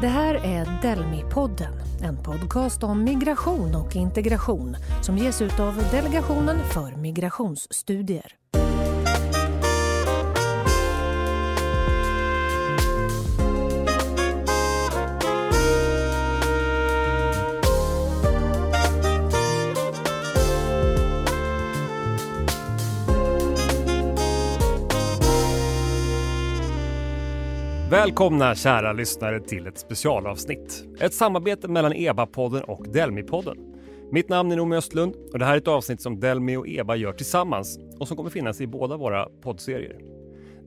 Det här är Delmi-podden, en podcast om migration och integration som ges ut av Delegationen för migrationsstudier. Välkomna kära lyssnare till ett specialavsnitt. Ett samarbete mellan EBA-podden och Delmi-podden. Mitt namn är Noomi Östlund och det här är ett avsnitt som Delmi och EBA gör tillsammans och som kommer finnas i båda våra poddserier.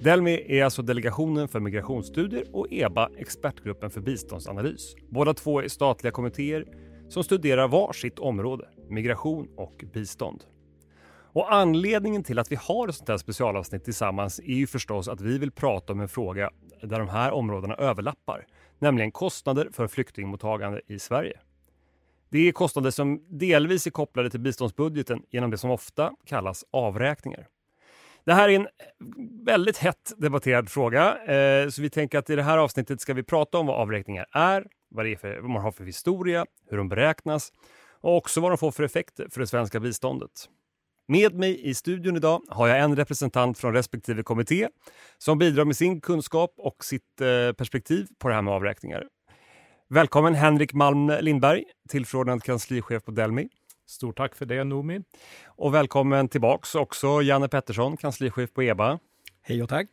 Delmi är alltså Delegationen för migrationsstudier och EBA Expertgruppen för biståndsanalys. Båda två är statliga kommittéer som studerar var sitt område, migration och bistånd. Och anledningen till att vi har ett sånt här specialavsnitt tillsammans är ju förstås att vi vill prata om en fråga där de här områdena överlappar, nämligen kostnader för flyktingmottagande i Sverige. Det är kostnader som delvis är kopplade till biståndsbudgeten genom det som ofta kallas avräkningar. Det här är en väldigt hett debatterad fråga, eh, så vi tänker att i det här avsnittet ska vi prata om vad avräkningar är, vad, det är för, vad man har för historia, hur de beräknas och också vad de får för effekter för det svenska biståndet. Med mig i studion idag har jag en representant från respektive kommitté som bidrar med sin kunskap och sitt eh, perspektiv på det här med avräkningar. Välkommen Henrik Malm Lindberg, tillförordnad kanslichef på Delmi. Stort tack för det Noomi. Och välkommen tillbaks också Janne Pettersson, kanslichef på EBA. Hej och tack.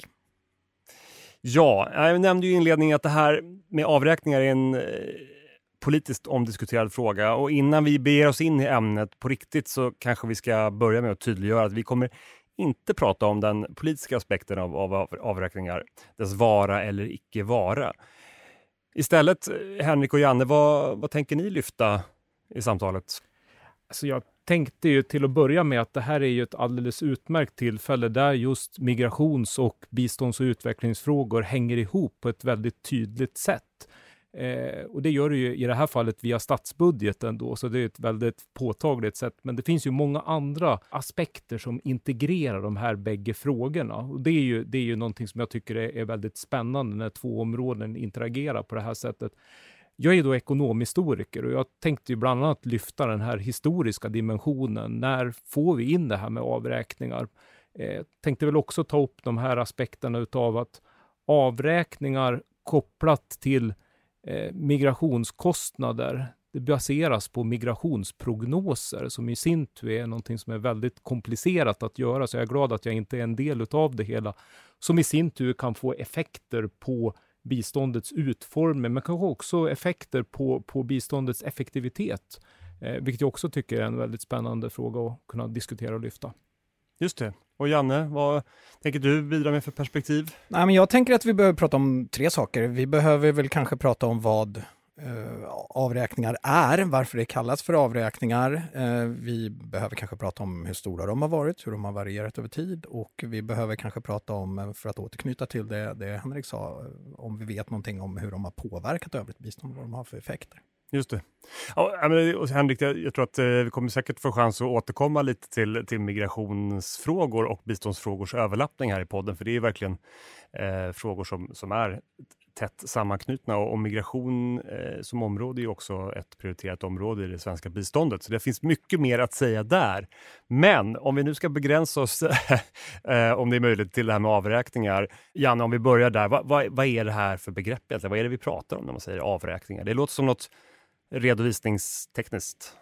Ja, jag nämnde ju i inledningen att det här med avräkningar är en eh, politiskt omdiskuterad fråga och innan vi beger oss in i ämnet på riktigt så kanske vi ska börja med att tydliggöra att vi kommer inte prata om den politiska aspekten av, av avräkningar, dess vara eller icke vara. Istället, Henrik och Janne, vad, vad tänker ni lyfta i samtalet? Alltså jag tänkte ju till att börja med att det här är ju ett alldeles utmärkt tillfälle där just migrations och bistånds och utvecklingsfrågor hänger ihop på ett väldigt tydligt sätt. Eh, och det gör det ju i det här fallet via statsbudgeten då, så det är ett väldigt påtagligt sätt. Men det finns ju många andra aspekter som integrerar de här bägge frågorna. Och det är ju, det är ju någonting som jag tycker är, är väldigt spännande när två områden interagerar på det här sättet. Jag är då ekonomhistoriker och jag tänkte ju bland annat lyfta den här historiska dimensionen. När får vi in det här med avräkningar? Eh, tänkte väl också ta upp de här aspekterna utav att avräkningar kopplat till Eh, migrationskostnader det baseras på migrationsprognoser som i sin tur är någonting som är väldigt komplicerat att göra. Så jag är glad att jag inte är en del utav det hela. Som i sin tur kan få effekter på biståndets utformning, men kanske också effekter på, på biståndets effektivitet. Eh, vilket jag också tycker är en väldigt spännande fråga att kunna diskutera och lyfta. Just det. Och Janne, vad tänker du bidra med för perspektiv? Nej, men jag tänker att vi behöver prata om tre saker. Vi behöver väl kanske prata om vad eh, avräkningar är, varför det kallas för avräkningar. Eh, vi behöver kanske prata om hur stora de har varit, hur de har varierat över tid och vi behöver kanske prata om, eh, för att återknyta till det, det Henrik sa, eh, om vi vet någonting om hur de har påverkat övrigt bistånd, vad de har för effekter. Just det. Ja, men, Henrik, jag, jag tror att eh, vi kommer säkert få chans att återkomma lite till, till migrationsfrågor och biståndsfrågors överlappning här i podden, för det är verkligen eh, frågor som, som är tätt sammanknutna och, och migration eh, som område är också ett prioriterat område i det svenska biståndet. Så det finns mycket mer att säga där. Men om vi nu ska begränsa oss, eh, om det är möjligt, till det här med avräkningar. Janne, om vi börjar där. Va, va, vad är det här för begrepp? Vad är det vi pratar om när man säger avräkningar? Det låter som något redovisningstekniskt?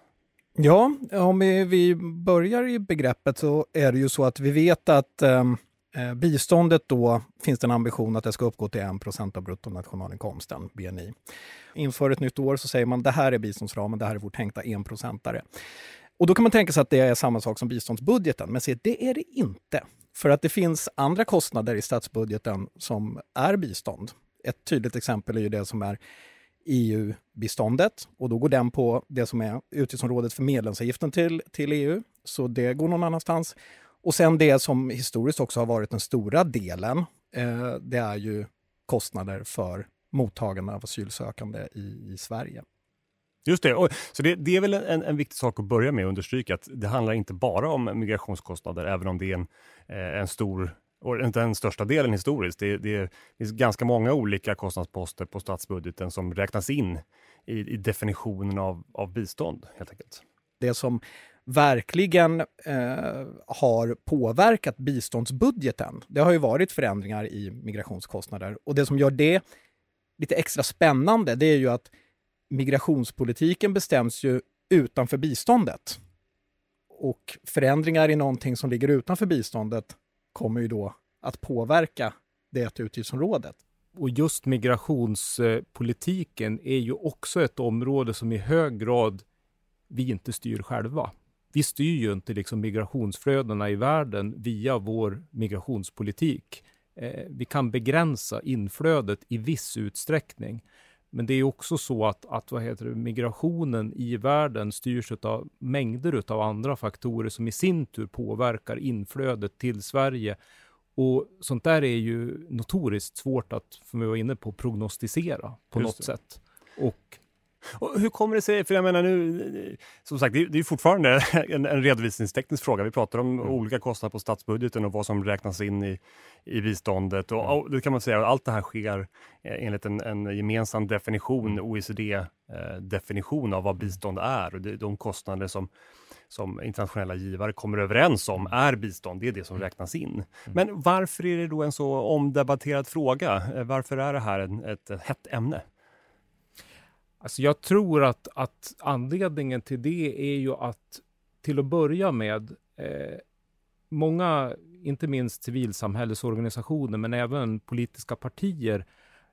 Ja, om vi, börjar i begreppet så är det ju så att vi vet att ehm, eh, biståndet då finns det en ambition att det ska uppgå till 1% av bruttonationalinkomsten, BNI. Inför ett nytt år så säger man det här är biståndsramen, det här är vår tänkta enprocentare. Och då kan man tänka sig att det är samma sak som biståndsbudgeten, men se, det är det inte. För att det finns andra kostnader i statsbudgeten som är bistånd. Ett tydligt exempel är ju det som är EU-biståndet och då går den på det som är utgiftsområdet för medlemsavgiften till, till EU. Så det går någon annanstans. Och sen det som historiskt också har varit den stora delen, eh, det är ju kostnader för mottagande av asylsökande i, i Sverige. Just det, och, så det, det är väl en, en, viktig sak att börja med att understryka att det handlar inte bara om migrationskostnader, även om det är en, eh, en stor och inte den största delen historiskt. Det, det finns ganska många olika kostnadsposter på statsbudgeten som räknas in i, i definitionen av, av bistånd helt enkelt. Det som verkligen eh, har påverkat biståndsbudgeten, det har ju varit förändringar i migrationskostnader. Och det som gör det lite extra spännande, det är ju att migrationspolitiken bestäms ju utanför biståndet. Och förändringar i någonting som ligger utanför biståndet kommer ju då att påverka det utgiftsområdet. Och just migrationspolitiken är ju också ett område som i hög grad vi inte styr själva. Vi styr ju inte liksom migrationsflödena i världen via vår migrationspolitik. Eh, vi kan begränsa inflödet i viss utsträckning. Men det är också så att, att vad heter det, migrationen i världen styrs av mängder av andra faktorer som i sin tur påverkar inflödet till Sverige. Och sånt där är ju notoriskt svårt att, som vi var inne på, prognostisera på Just något det. sätt. Och och hur kommer det sig, för jag menar nu, som sagt, det är, det är fortfarande en, en redovisningsteknisk fråga. Vi pratar om mm. olika kostnader på statsbudgeten och vad som räknas in i, i biståndet. Och, mm. och det kan man säga, allt det här sker eh, enligt en, en gemensam definition, mm. OECD-definition eh, av vad bistånd är och det, de kostnader som som internationella givare kommer överens om är bistånd, det är det som räknas in. Men varför är det då en så omdebatterad fråga? Eh, varför är det här en, ett, ett hett ämne? Alltså jag tror att, att anledningen till det är ju att till att börja med eh, många, inte minst civilsamhällesorganisationer, men även politiska partier,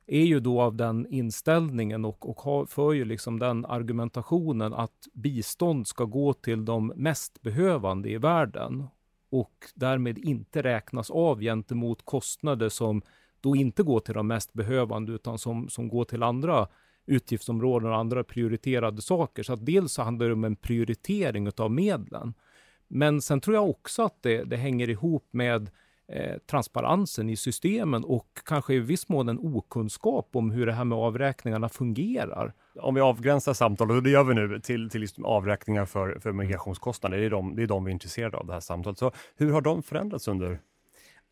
är ju då av den inställningen och, och har, för ju liksom den argumentationen att bistånd ska gå till de mest behövande i världen och därmed inte räknas av gentemot kostnader som då inte går till de mest behövande utan som, som går till andra utgiftsområden och andra prioriterade saker. Så att dels så handlar det om en prioritering av medlen. Men sen tror jag också att det, det hänger ihop med eh, transparensen i systemen och kanske i viss mån en okunskap om hur det här med avräkningarna fungerar. Om vi avgränsar samtalet, och det gör vi nu, till, till liksom avräkningar för, för migrationskostnader, det är, de, det är de vi är intresserade av, det här samtalet. Så hur har de förändrats under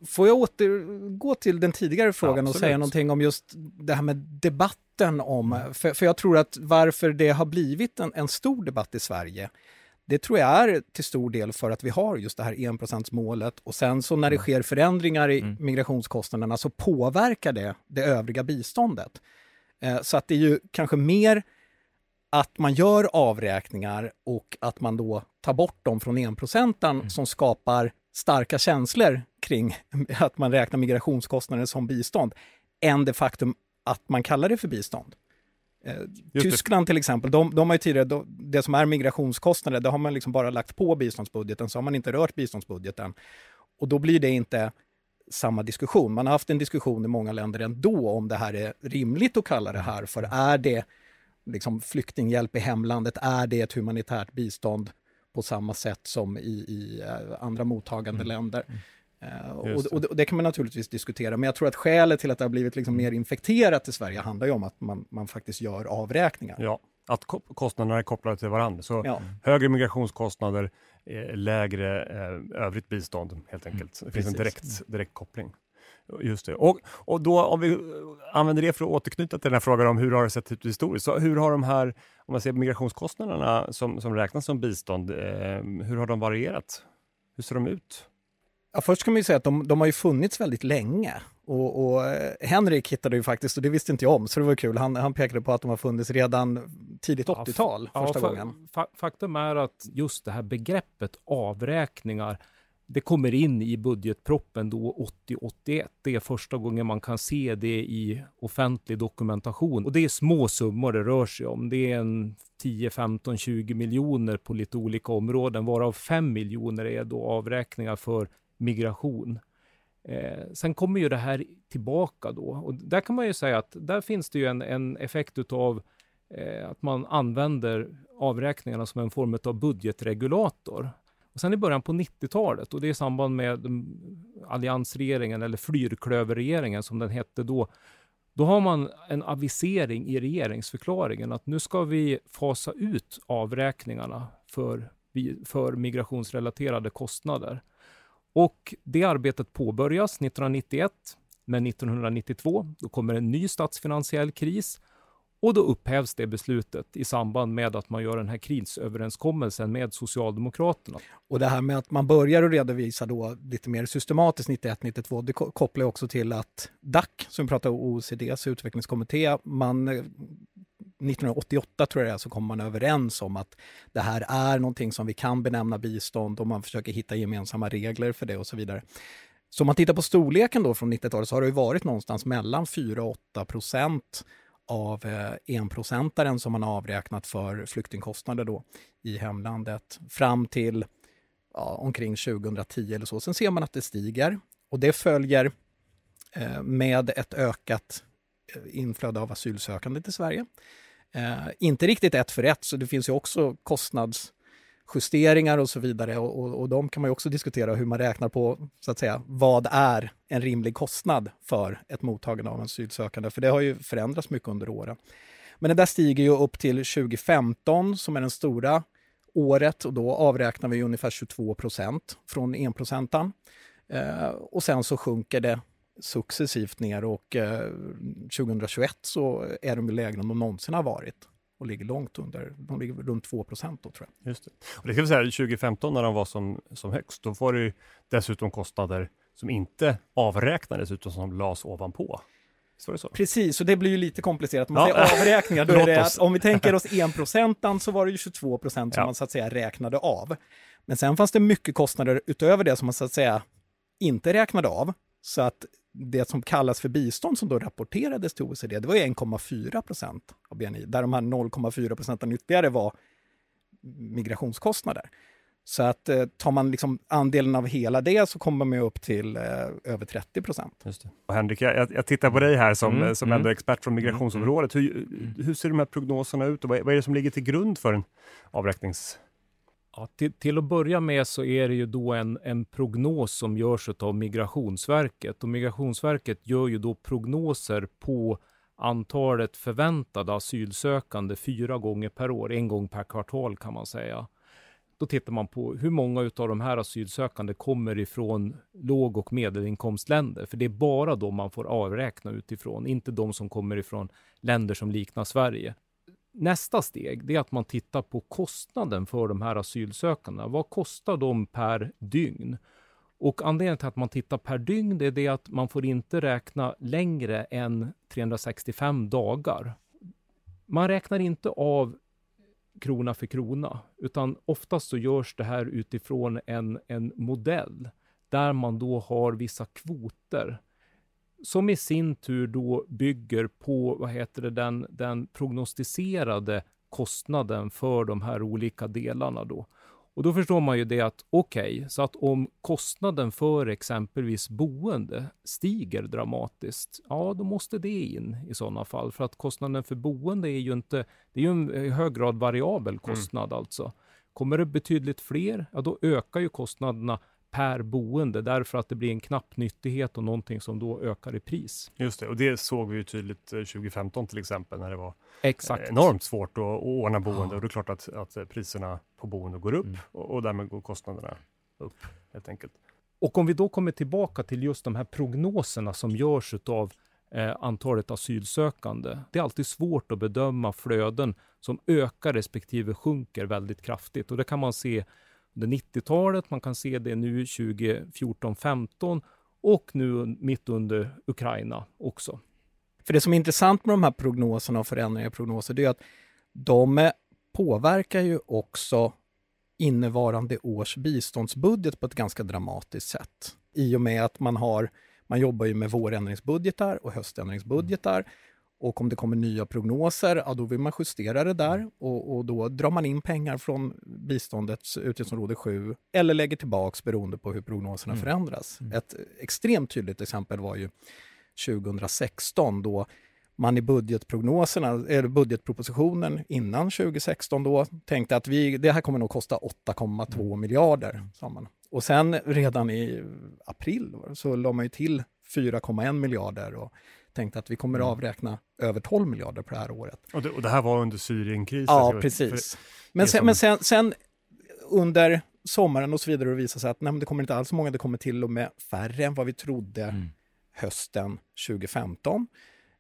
Får jag återgå till den tidigare frågan ja, och säga någonting om just det här med debatten om, mm. för, för jag tror att varför det har blivit en, en stor debatt i Sverige, det tror jag är till stor del för att vi har just det här enprocentsmålet och sen så när det mm. sker förändringar i mm. migrationskostnaderna så påverkar det det övriga biståndet. Eh, så att det är ju kanske mer att man gör avräkningar och att man då tar bort dem från enprocentaren mm. som skapar starka känslor kring att man räknar migrationskostnader som bistånd, än det faktum att man kallar det för bistånd. Eh, Tyskland till exempel, de, de har ju tidigare, de, det som är migrationskostnader, det har man liksom bara lagt på biståndsbudgeten, så har man inte rört biståndsbudgeten. Och då blir det inte samma diskussion. Man har haft en diskussion i många länder ändå om det här är rimligt att kalla det här för. Är det liksom flyktinghjälp i hemlandet? Är det ett humanitärt bistånd? på samma sätt som i, i eh, andra mottagande mm. länder. Uh, och, och, och, det kan man naturligtvis diskutera, men jag tror att skälet till att det har blivit liksom mer infekterat i Sverige handlar ju om att man, man faktiskt gör avräkningar. Ja, att kostnaderna är kopplade till varandra. Så ja. högre migrationskostnader, eh, lägre eh, övrigt bistånd helt enkelt. Mm, det finns en direkt, direkt koppling. Just det. Och, och då om vi använder det för att återknyta till den här frågan om hur har det sett ut historiskt. Så hur har de här, om man ser migrationskostnaderna som, som räknas som bistånd, eh, hur har de varierat? Hur ser de ut? Ja, först kan man ju säga att de, de har ju funnits väldigt länge. Och, och, eh, Henrik hittade ju faktiskt, och det visste inte jag om, så det var kul, han, han pekade på att de har funnits redan tidigt 80-tal, ja, första ja, gången. Fa faktum är att just det här begreppet avräkningar det kommer in i budgetproppen då 80-81. Det är första gången man kan se det i offentlig dokumentation. Och det är små summor det rör sig om. Det är en 10, 15, 20 miljoner på lite olika områden, varav 5 miljoner är då avräkningar för migration. Eh, sen kommer ju det här tillbaka då och där kan man ju säga att där finns det ju en, en effekt utav eh, att man använder avräkningarna som en form av budgetregulator. Och sen i början på 90-talet, och det är i samband med alliansregeringen eller flyrklöverregeringen som den hette då, då har man en avisering i regeringsförklaringen att nu ska vi fasa ut avräkningarna för, för migrationsrelaterade kostnader. Och det arbetet påbörjas 1991, men 1992 då kommer en ny statsfinansiell kris och då upphävs det beslutet i samband med att man gör den här krisöverenskommelsen med Socialdemokraterna. Och det här med att man börjar att redovisa då lite mer systematiskt 91-92, det kopplar också till att DAC, som vi pratar om, OECDs utvecklingskommitté, man eh, 1988 tror jag det är, så kommer man överens om att det här är någonting som vi kan benämna bistånd och man försöker hitta gemensamma regler för det och så vidare. Så om man tittar på storleken då från 90-talet så har det varit någonstans mellan 4 och 8 procent av eh, enprocentaren som man har avräknat för flyktingkostnader då i hemlandet fram till ja, omkring 2010 eller så. Sen ser man att det stiger och det följer eh, med ett ökat eh, inflöde av asylsökande till Sverige. Eh, inte riktigt ett för ett, så det finns ju också kostnadsjusteringar och så vidare och, och, och, de kan man ju också diskutera hur man räknar på, så att säga, vad är en rimlig kostnad för ett mottagande av en asylsökande? För det har ju förändrats mycket under åren. Men det där stiger ju upp till 2015 som är den stora året och då avräknar vi ungefär 22 procent från enprocentan. Eh, och sen så sjunker det successivt ner och eh, 2021 så är de lägre än de någonsin har varit och ligger långt under, de ligger runt 2 procent då tror jag. Just det. Och det ska vi säga, 2015 när de var som, som högst, då var det dessutom kostnader som inte avräknades utan som lades ovanpå. Precis, och det blir ju lite komplicerat. Om man ja. säger avräkningar, då är det att om vi tänker oss enprocentan så var det ju 22 procent som ja. man så att säga räknade av. Men sen fanns det mycket kostnader utöver det som man så att säga inte räknade av. Så att det som kallas för bistånd som då rapporterades till OECD, det var 1,4 procent av BNI, där de här 0,4 procenten ytterligare var migrationskostnader. Så att eh, tar man liksom andelen av hela det så kommer man upp till eh, över 30 procent. Henrik, jag, jag, tittar på dig här som, mm, som ändå mm. expert från migrationsområdet. Hur, hur ser de här prognoserna ut och vad, vad är det som ligger till grund för en avräknings Ja, till, till, att börja med så är det ju då en, en prognos som görs av Migrationsverket. Och Migrationsverket gör ju då prognoser på antalet förväntade asylsökande fyra gånger per år, en gång per kvartal kan man säga. Då tittar man på hur många av de här asylsökande kommer ifrån låg och medelinkomstländer, för det är bara de man får avräkna utifrån, inte de som kommer ifrån länder som liknar Sverige nästa steg det är att man tittar på kostnaden för de här asylsökandena. Vad kostar de per dygn? Och anledningen till att man tittar per dygn det är det att man får inte räkna längre än 365 dagar. Man räknar inte av krona för krona, utan oftast så görs det här utifrån en, en modell där man då har vissa kvoter som i sin tur då bygger på, vad heter det, den, den prognostiserade kostnaden för de här olika delarna då. Och då förstår man ju det att okej, okay, så att om kostnaden för exempelvis boende stiger dramatiskt, ja, då måste det in i sådana fall. För att kostnaden för boende är ju inte, det är ju en i hög grad variabel kostnad mm. alltså. Kommer det betydligt fler, ja då ökar ju kostnaderna per boende därför att det blir en knapp nyttighet och någonting som då ökar i pris. Just det, och det såg vi ju tydligt 2015 eh, till exempel när det var Exakt. enormt svårt att, att ordna boende ja. och det är klart att, att priserna på boende går upp mm. och, och därmed går kostnaderna upp helt enkelt. Och om vi då kommer tillbaka till just de här prognoserna som görs av eh, antalet asylsökande. Det är alltid svårt att bedöma flöden som ökar respektive sjunker väldigt kraftigt och det kan man se under 90-talet, man kan se det nu 2014-15 och nu mitt under Ukraina också. För det som är intressant med de här prognoserna och förändringar i prognoser, det är att de påverkar ju också innevarande års biståndsbudget på ett ganska dramatiskt sätt. I och med att man har, man jobbar ju med vårändringsbudgetar och höständringsbudgetar och om det kommer nya prognoser, ja, då vill man justera det där och, och då drar man in pengar från biståndets utgiftsområde 7 eller lägger tillbaks beroende på hur prognoserna mm. förändras. Mm. Ett extremt tydligt exempel var ju 2016 då man i budgetprognoserna, eller budgetpropositionen innan 2016 då tänkte att vi, det här kommer nog kosta 8,2 mm. miljarder. Sa man. Och sen redan i april så la man ju till 4,1 miljarder. Och tänkte att vi kommer att mm. avräkna över 12 miljarder på det här året. Och det, och det här var under Syrienkrisen? Ja, precis. men sen, men sen, sen under sommaren och så vidare och visar sig att nej, det kommer inte alls så många, det kommer till och med färre än vad vi trodde mm. hösten 2015.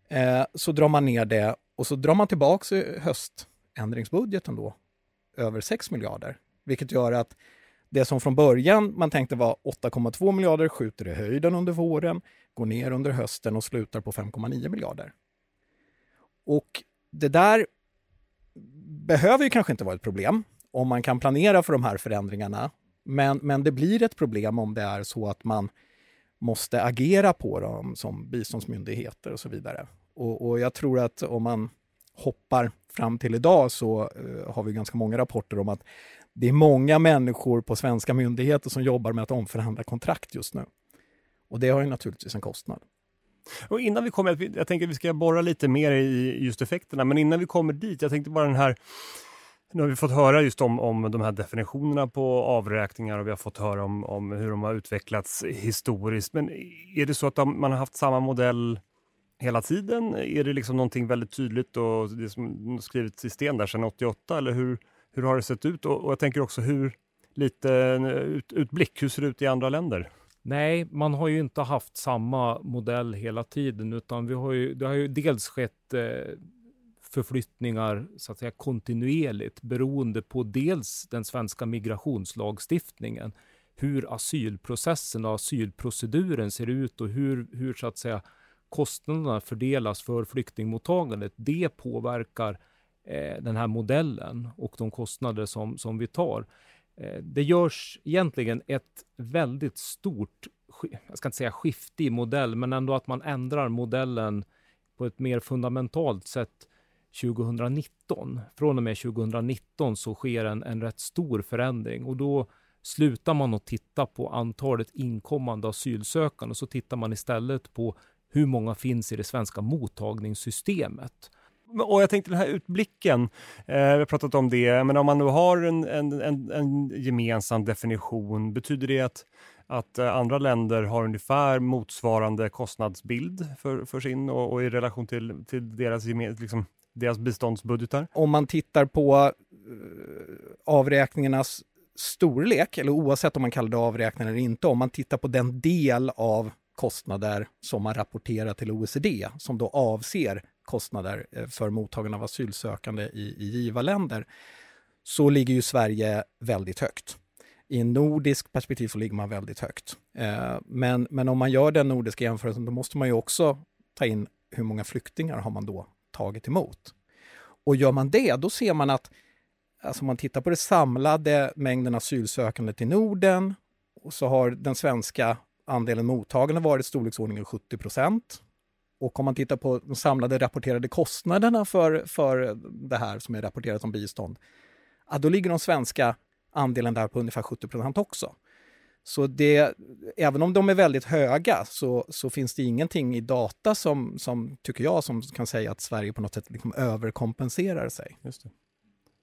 Eh, så drar man ner det och så drar man tillbaka höständringsbudgeten då över 6 miljarder, vilket gör att det som från början man tänkte var 8,2 miljarder skjuter i höjden under våren, går ner under hösten och slutar på 5,9 miljarder. Och det där behöver ju kanske inte vara ett problem om man kan planera för de här förändringarna. Men, men det blir ett problem om det är så att man måste agera på dem som biståndsmyndigheter och så vidare. Och, och jag tror att om man hoppar fram till idag så uh, har vi ganska många rapporter om att det är många människor på svenska myndigheter som jobbar med att omförhandla kontrakt just nu. Och det har ju naturligtvis en kostnad. Och innan vi kommer, jag tänker att vi ska borra lite mer i just effekterna, men innan vi kommer dit, jag tänkte bara den här nu har vi fått höra just om, om de här definitionerna på avräkningar och vi har fått höra om, om hur de har utvecklats historiskt. Men är det så att de, man har haft samma modell hela tiden? Är det liksom någonting väldigt tydligt och det som skrivits i sten där sedan 88 eller hur, hur har det sett ut? Och, och jag tänker också hur, lite eh, ut, utblick, hur ser det ut i andra länder? Nej, man har ju inte haft samma modell hela tiden, utan vi har ju, det har ju dels skett eh, förflyttningar så att säga kontinuerligt beroende på dels den svenska migrationslagstiftningen, hur asylprocessen och asylproceduren ser ut och hur, hur så att säga kostnaderna fördelas för flyktingmottagandet. Det påverkar eh, den här modellen och de kostnader som, som vi tar. Eh, det görs egentligen ett väldigt stort, jag ska inte säga skifte i modell, men ändå att man ändrar modellen på ett mer fundamentalt sätt 2019. Från och med 2019 så sker en, en rätt stor förändring och då slutar man att titta på antalet inkommande asylsökande och så tittar man istället på hur många finns i det svenska mottagningssystemet. Och jag tänkte den här utblicken, eh, vi har pratat om det, men om man nu har en, en, en, en gemensam definition, betyder det att, att eh, andra länder har ungefär motsvarande kostnadsbild för, för sin och, och i relation till, till deras, liksom, deras biståndsbudgetar? Om man tittar på uh, avräkningarnas storlek, eller oavsett om man kallar det avräkningar eller inte, om man tittar på den del av kostnader som man rapporterar till OECD, som då avser kostnader eh, för mottagande av asylsökande i, i givarländer, så ligger ju Sverige väldigt högt. I en nordisk perspektiv så ligger man väldigt högt. Eh, men, men om man gör den nordiska jämförelsen, då måste man ju också ta in hur många flyktingar har man då tagit emot? Och gör man det, då ser man att alltså om man tittar på den samlade mängden asylsökande till Norden och så har den svenska andelen mottagande varit i storleksordningen 70 procent. Och om man tittar på de samlade rapporterade kostnaderna för, för det här som är rapporterat som bistånd, ja, då ligger de svenska andelen där på ungefär 70 procent också. Så det, även om de är väldigt höga så, så finns det ingenting i data som, som, tycker jag, som kan säga att Sverige på något sätt liksom överkompenserar sig. Just det.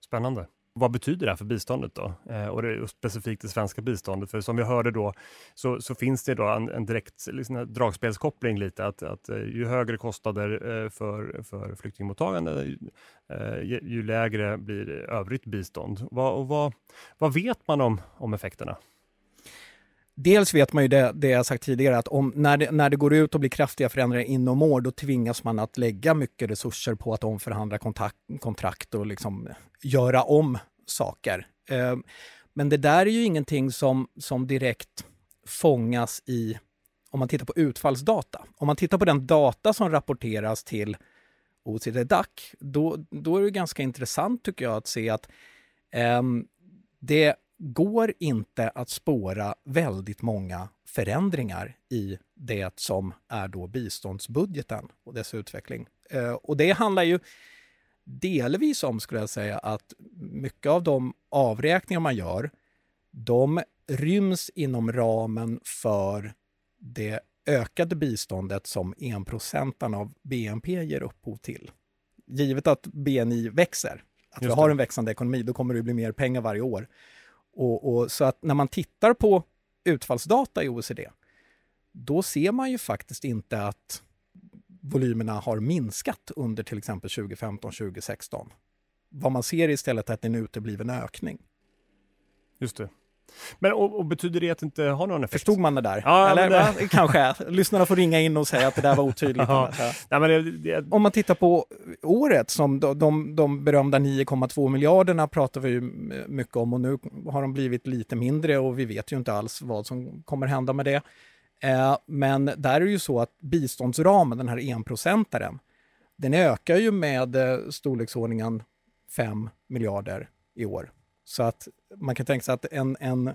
Spännande. Vad betyder det här för biståndet då? Eh, och det är specifikt det svenska biståndet. För som vi hörde då så, så finns det då en, en direkt liksom, dragspelskoppling lite att, att eh, ju högre kostnader eh, för, för flyktingmottagande, eh, ju, lägre blir övrigt bistånd. Vad, och vad, vad vet man om, om effekterna? Dels vet man ju det, det jag sagt tidigare, att om, när, det, när det går ut och blir kraftiga förändringar inom år, då tvingas man att lägga mycket resurser på att omförhandla kontakt, kontrakt och liksom göra om saker. Eh, men det där är ju ingenting som, som direkt fångas i, om man tittar på utfallsdata. Om man tittar på den data som rapporteras till OECD-DAC, då, då är det ganska intressant tycker jag att se att eh, det går inte att spåra väldigt många förändringar i det som är då biståndsbudgeten och dess utveckling. Eh, och det handlar ju delvis om, skulle jag säga, att mycket av de avräkningar man gör, de ryms inom ramen för det ökade biståndet som enprocentarna av BNP ger upphov till. Givet att BNI växer, att vi har en växande ekonomi, då kommer det bli mer pengar varje år. Och, och, så att när man tittar på utfallsdata i OECD, då ser man ju faktiskt inte att volymerna har minskat under till exempel 2015-2016. Vad man ser istället är att det är en utebliven ökning. Just det. Men och, och betyder det att det inte har någon effekt? Förstod man det där? Ja, Eller det... kanske. Lyssnarna får ringa in och säga att det där var otydligt. ja. Men det, det... Om man tittar på året, som de, de, de berömda 9,2 miljarderna pratar vi ju mycket om och nu har de blivit lite mindre och vi vet ju inte alls vad som kommer hända med det. Eh, men där är det ju så att biståndsramen, den här enprocentaren, den ökar ju med eh, storleksordningen 5 miljarder i år. Så att man kan tänka sig att en, en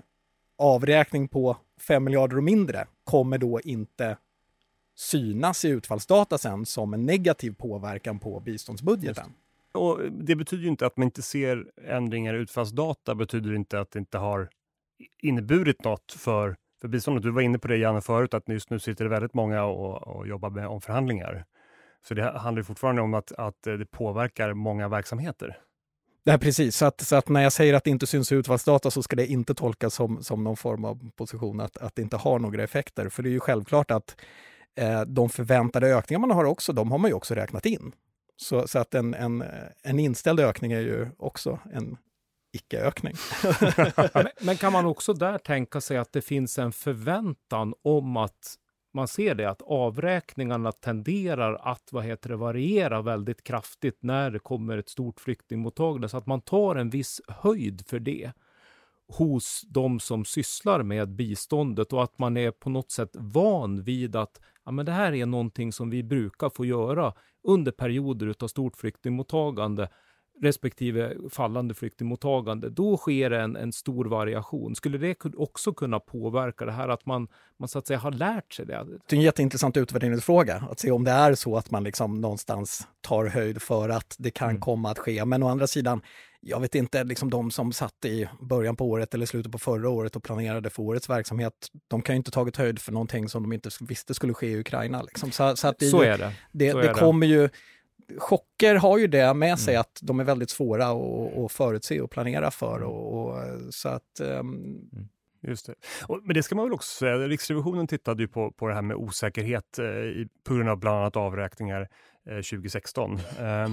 avräkning på 5 miljarder och mindre kommer då inte synas i utfallsdata sen som en negativ påverkan på biståndsbudgeten. Och det betyder ju inte att man inte ser ändringar i utfallsdata, betyder inte att det inte har inneburit något för, för biståndet. Du var inne på det Janne förut, att just nu sitter det väldigt många och, och jobbar med omförhandlingar. Så det handlar fortfarande om att, att det påverkar många verksamheter. Nej, precis. Så att, så att när jag säger att det inte syns i utfallsdata så ska det inte tolkas som, som någon form av position att, att det inte har några effekter. För det är ju självklart att eh, de förväntade ökningar man har också, de har man ju också räknat in. Så, så att en, en, en inställd ökning är ju också en icke-ökning. men, men kan man också där tänka sig att det finns en förväntan om att man ser det att avräkningarna tenderar att vad heter det, variera väldigt kraftigt när det kommer ett stort flyktingmottagande, så att man tar en viss höjd för det hos de som sysslar med biståndet och att man är på något sätt van vid att ja, men det här är någonting som vi brukar få göra under perioder av stort flyktingmottagande respektive fallande flyktingmottagande, då sker en, en stor variation. Skulle det också kunna påverka det här att man, man så att säga har lärt sig det? Det är en jätteintressant utvärderingsfråga, att se om det är så att man liksom någonstans tar höjd för att det kan mm. komma att ske. Men å andra sidan, jag vet inte, liksom de som satt i början på året eller slutet på förra året och planerade för årets verksamhet, de kan ju inte tagit höjd för någonting som de inte visste skulle ske i Ukraina. Liksom. Så, så, att det, så är det. Det, så det är kommer ju chocker har ju det med sig mm. att de är väldigt svåra att, förutse och planera för. Mm. Och, och så att, um... Just det. Och, men det ska man väl också säga, Riksrevisionen tittade ju på, på det här med osäkerhet eh, i, på grund av bland annat avräkningar eh, 2016. Eh,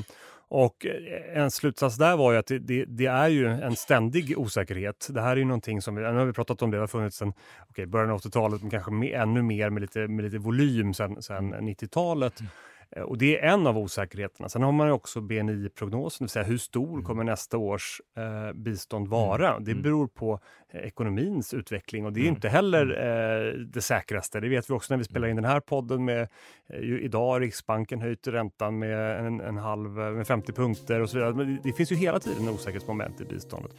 och en slutsats där var ju att det, det, det, är ju en ständig osäkerhet. Det här är ju någonting som, vi, nu har vi pratat om det, det har funnits sedan okay, början av 80-talet, men kanske med, ännu mer med lite, med lite volym sedan, sedan 90-talet. Mm. Eh, och det är en av osäkerheterna. Sen har man också BNI-prognosen, det vill säga hur stor mm. kommer nästa års eh, bistånd mm. vara? Det mm. beror på eh, ekonomins utveckling och det är inte heller eh, det säkraste. Det vet vi också när vi spelar in den här podden med eh, idag har Riksbanken höjt räntan med en, en halv, med 50 punkter och så vidare. Men det, det finns ju hela tiden osäkerhetsmoment i biståndet.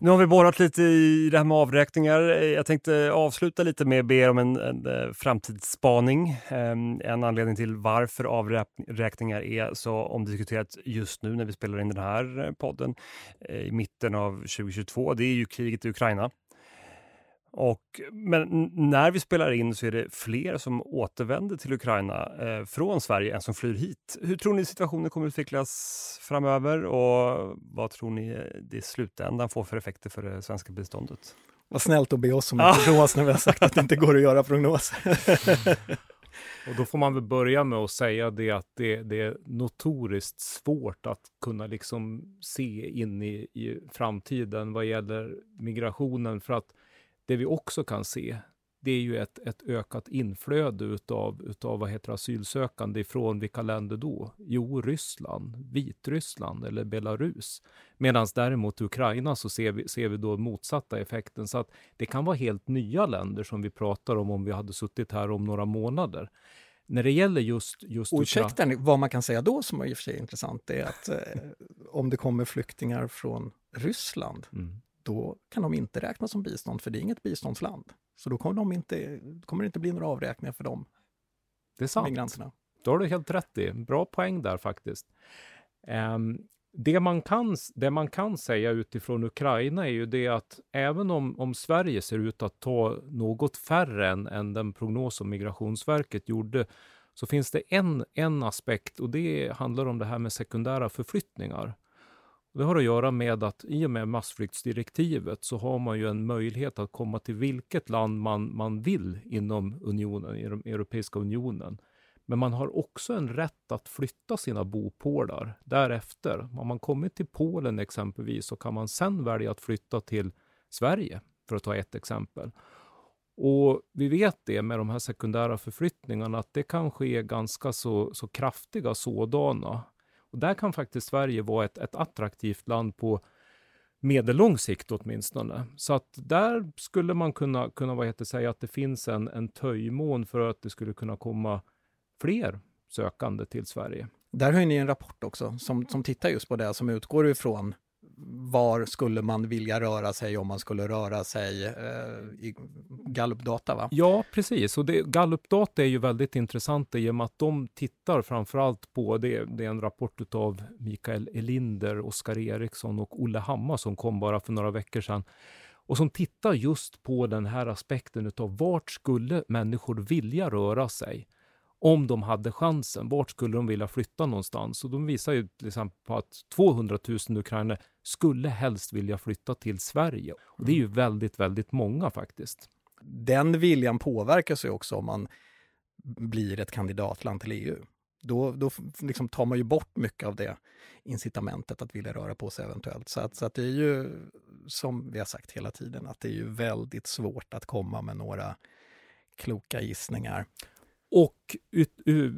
Nu har vi borrat lite i det här med avräkningar. Jag tänkte avsluta lite med att be om en, en eh, framtidsspaning. Ehm, en anledning till varför avräkningar är så omdiskuterat just nu när vi spelar in den här podden eh, i mitten av 2022, det är ju kriget i Ukraina. Och, men när vi spelar in så är det fler som återvänder till Ukraina eh, från Sverige än som flyr hit. Hur tror ni situationen kommer utvecklas framöver och vad tror ni det i slutändan får för effekter för det svenska biståndet? Vad snällt att be oss om en prognos när vi har sagt att det inte går att göra prognoser. Och då får man väl börja med att säga det att det, det är notoriskt svårt att kunna liksom se in i, i framtiden vad gäller migrationen för att det vi också kan se, det är ju ett, ett ökat inflöde utav, utav vad heter asylsökande ifrån vilka länder då? Jo, Ryssland, Vitryssland eller Belarus. Medan däremot Ukraina så ser vi, ser vi då motsatta effekten. Så att det kan vara helt nya länder som vi pratar om om vi hade suttit här om några månader. När det gäller just... just Ursäkta, vad man kan säga då som i och för sig är intressant är att eh, om det kommer flyktingar från Ryssland, mm då kan de inte räknas som bistånd, för det är inget biståndsland. Så då kommer, de inte, kommer det inte bli några avräkningar för dem. Det är sant. Migranterna. Då har du helt rätt i. Bra poäng där faktiskt. Um, det, man kan, det man kan säga utifrån Ukraina är ju det att även om, om Sverige ser ut att ta något färre än, än den prognos som Migrationsverket gjorde, så finns det en, en aspekt och det handlar om det här med sekundära förflyttningar. Det har att göra med att i och med massflyktsdirektivet så har man ju en möjlighet att komma till vilket land man, man vill inom unionen, i den Europeiska unionen. Men man har också en rätt att flytta sina bopålar därefter. Om man kommit till Polen exempelvis så kan man sen välja att flytta till Sverige, för att ta ett exempel. Och vi vet det med de här sekundära förflyttningarna att det kan ske ganska så, så kraftiga sådana. Och där kan faktiskt Sverige vara ett, ett attraktivt land på medellång sikt åtminstone. Så att där skulle man kunna, kunna vad heter, säga att det finns en, en töjmån för att det skulle kunna komma fler sökande till Sverige. Där har ni en rapport också som, som tittar just på det, som utgår ifrån var skulle man vilja röra sig om man skulle röra sig eh, i gallupdata? Va? Ja, precis. Och det, gallupdata är ju väldigt intressant i och med att de tittar framförallt på, det, det är en rapport av Mikael Elinder, Oskar Eriksson och Olle Hammar som kom bara för några veckor sedan och som tittar just på den här aspekten av vart skulle människor vilja röra sig? Om de hade chansen, vart skulle de vilja flytta någonstans? Och de visar ju till exempel på att 200 000 ukrainare skulle helst vilja flytta till Sverige. Och det är ju mm. väldigt, väldigt många faktiskt. Den viljan påverkas ju också om man blir ett kandidatland till EU. Då, då liksom tar man ju bort mycket av det incitamentet att vilja röra på sig eventuellt. Så, att, så att det är ju, som vi har sagt hela tiden, att det är ju väldigt svårt att komma med några kloka gissningar. Och ut,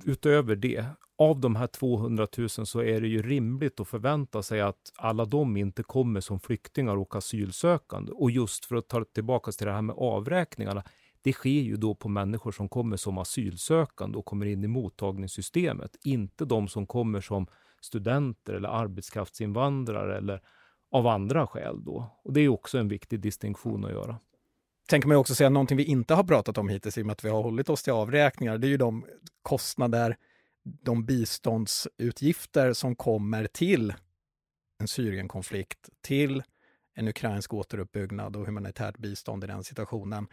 utöver det, av de här 200 000 så är det ju rimligt att förvänta sig att alla de inte kommer som flyktingar och asylsökande. Och just för att ta tillbaka till det här med avräkningarna, det sker ju då på människor som kommer som asylsökande och kommer in i mottagningssystemet, inte de som kommer som studenter eller arbetskraftsinvandrare eller av andra skäl då. Och det är också en viktig distinktion att göra tänker man också säga någonting vi inte har pratat om hittills i och med att vi har hållit oss till avräkningar. Det är ju de kostnader, de biståndsutgifter som kommer till en Syrienkonflikt, till en ukrainsk återuppbyggnad och humanitärt bistånd i den situationen,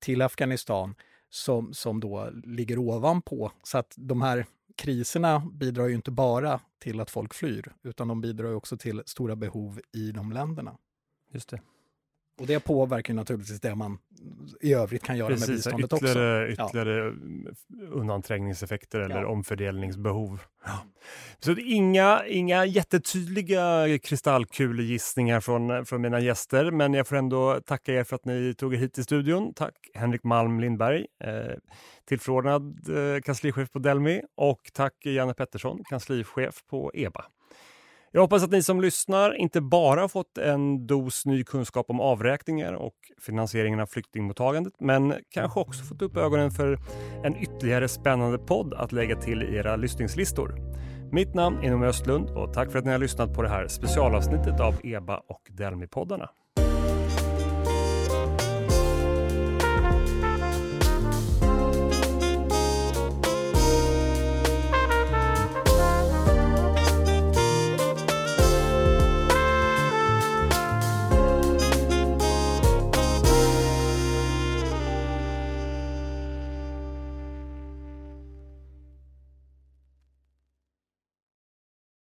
till Afghanistan som, som då ligger ovanpå. Så att de här kriserna bidrar ju inte bara till att folk flyr, utan de bidrar också till stora behov i de länderna. Just det. Och det påverkar naturligtvis det man i övrigt kan göra Precis, med biståndet ytterligare, också. Ytterligare ja. undanträngningseffekter eller ja. omfördelningsbehov. Ja. Så inga, inga jättetydliga kristallkulegissningar från, från mina gäster, men jag får ändå tacka er för att ni tog er hit till studion. Tack Henrik Malm Lindberg, eh, tillförordnad eh, kanslichef på Delmi och tack Janne Pettersson, kanslichef på EBA. Jag hoppas att ni som lyssnar inte bara fått en dos ny kunskap om avräkningar och finansieringen av flyktingmottagandet, men kanske också fått upp ögonen för en ytterligare spännande podd att lägga till i era lyssningslistor. Mitt namn är Noomi Östlund och tack för att ni har lyssnat på det här specialavsnittet av EBA och Delmi-poddarna.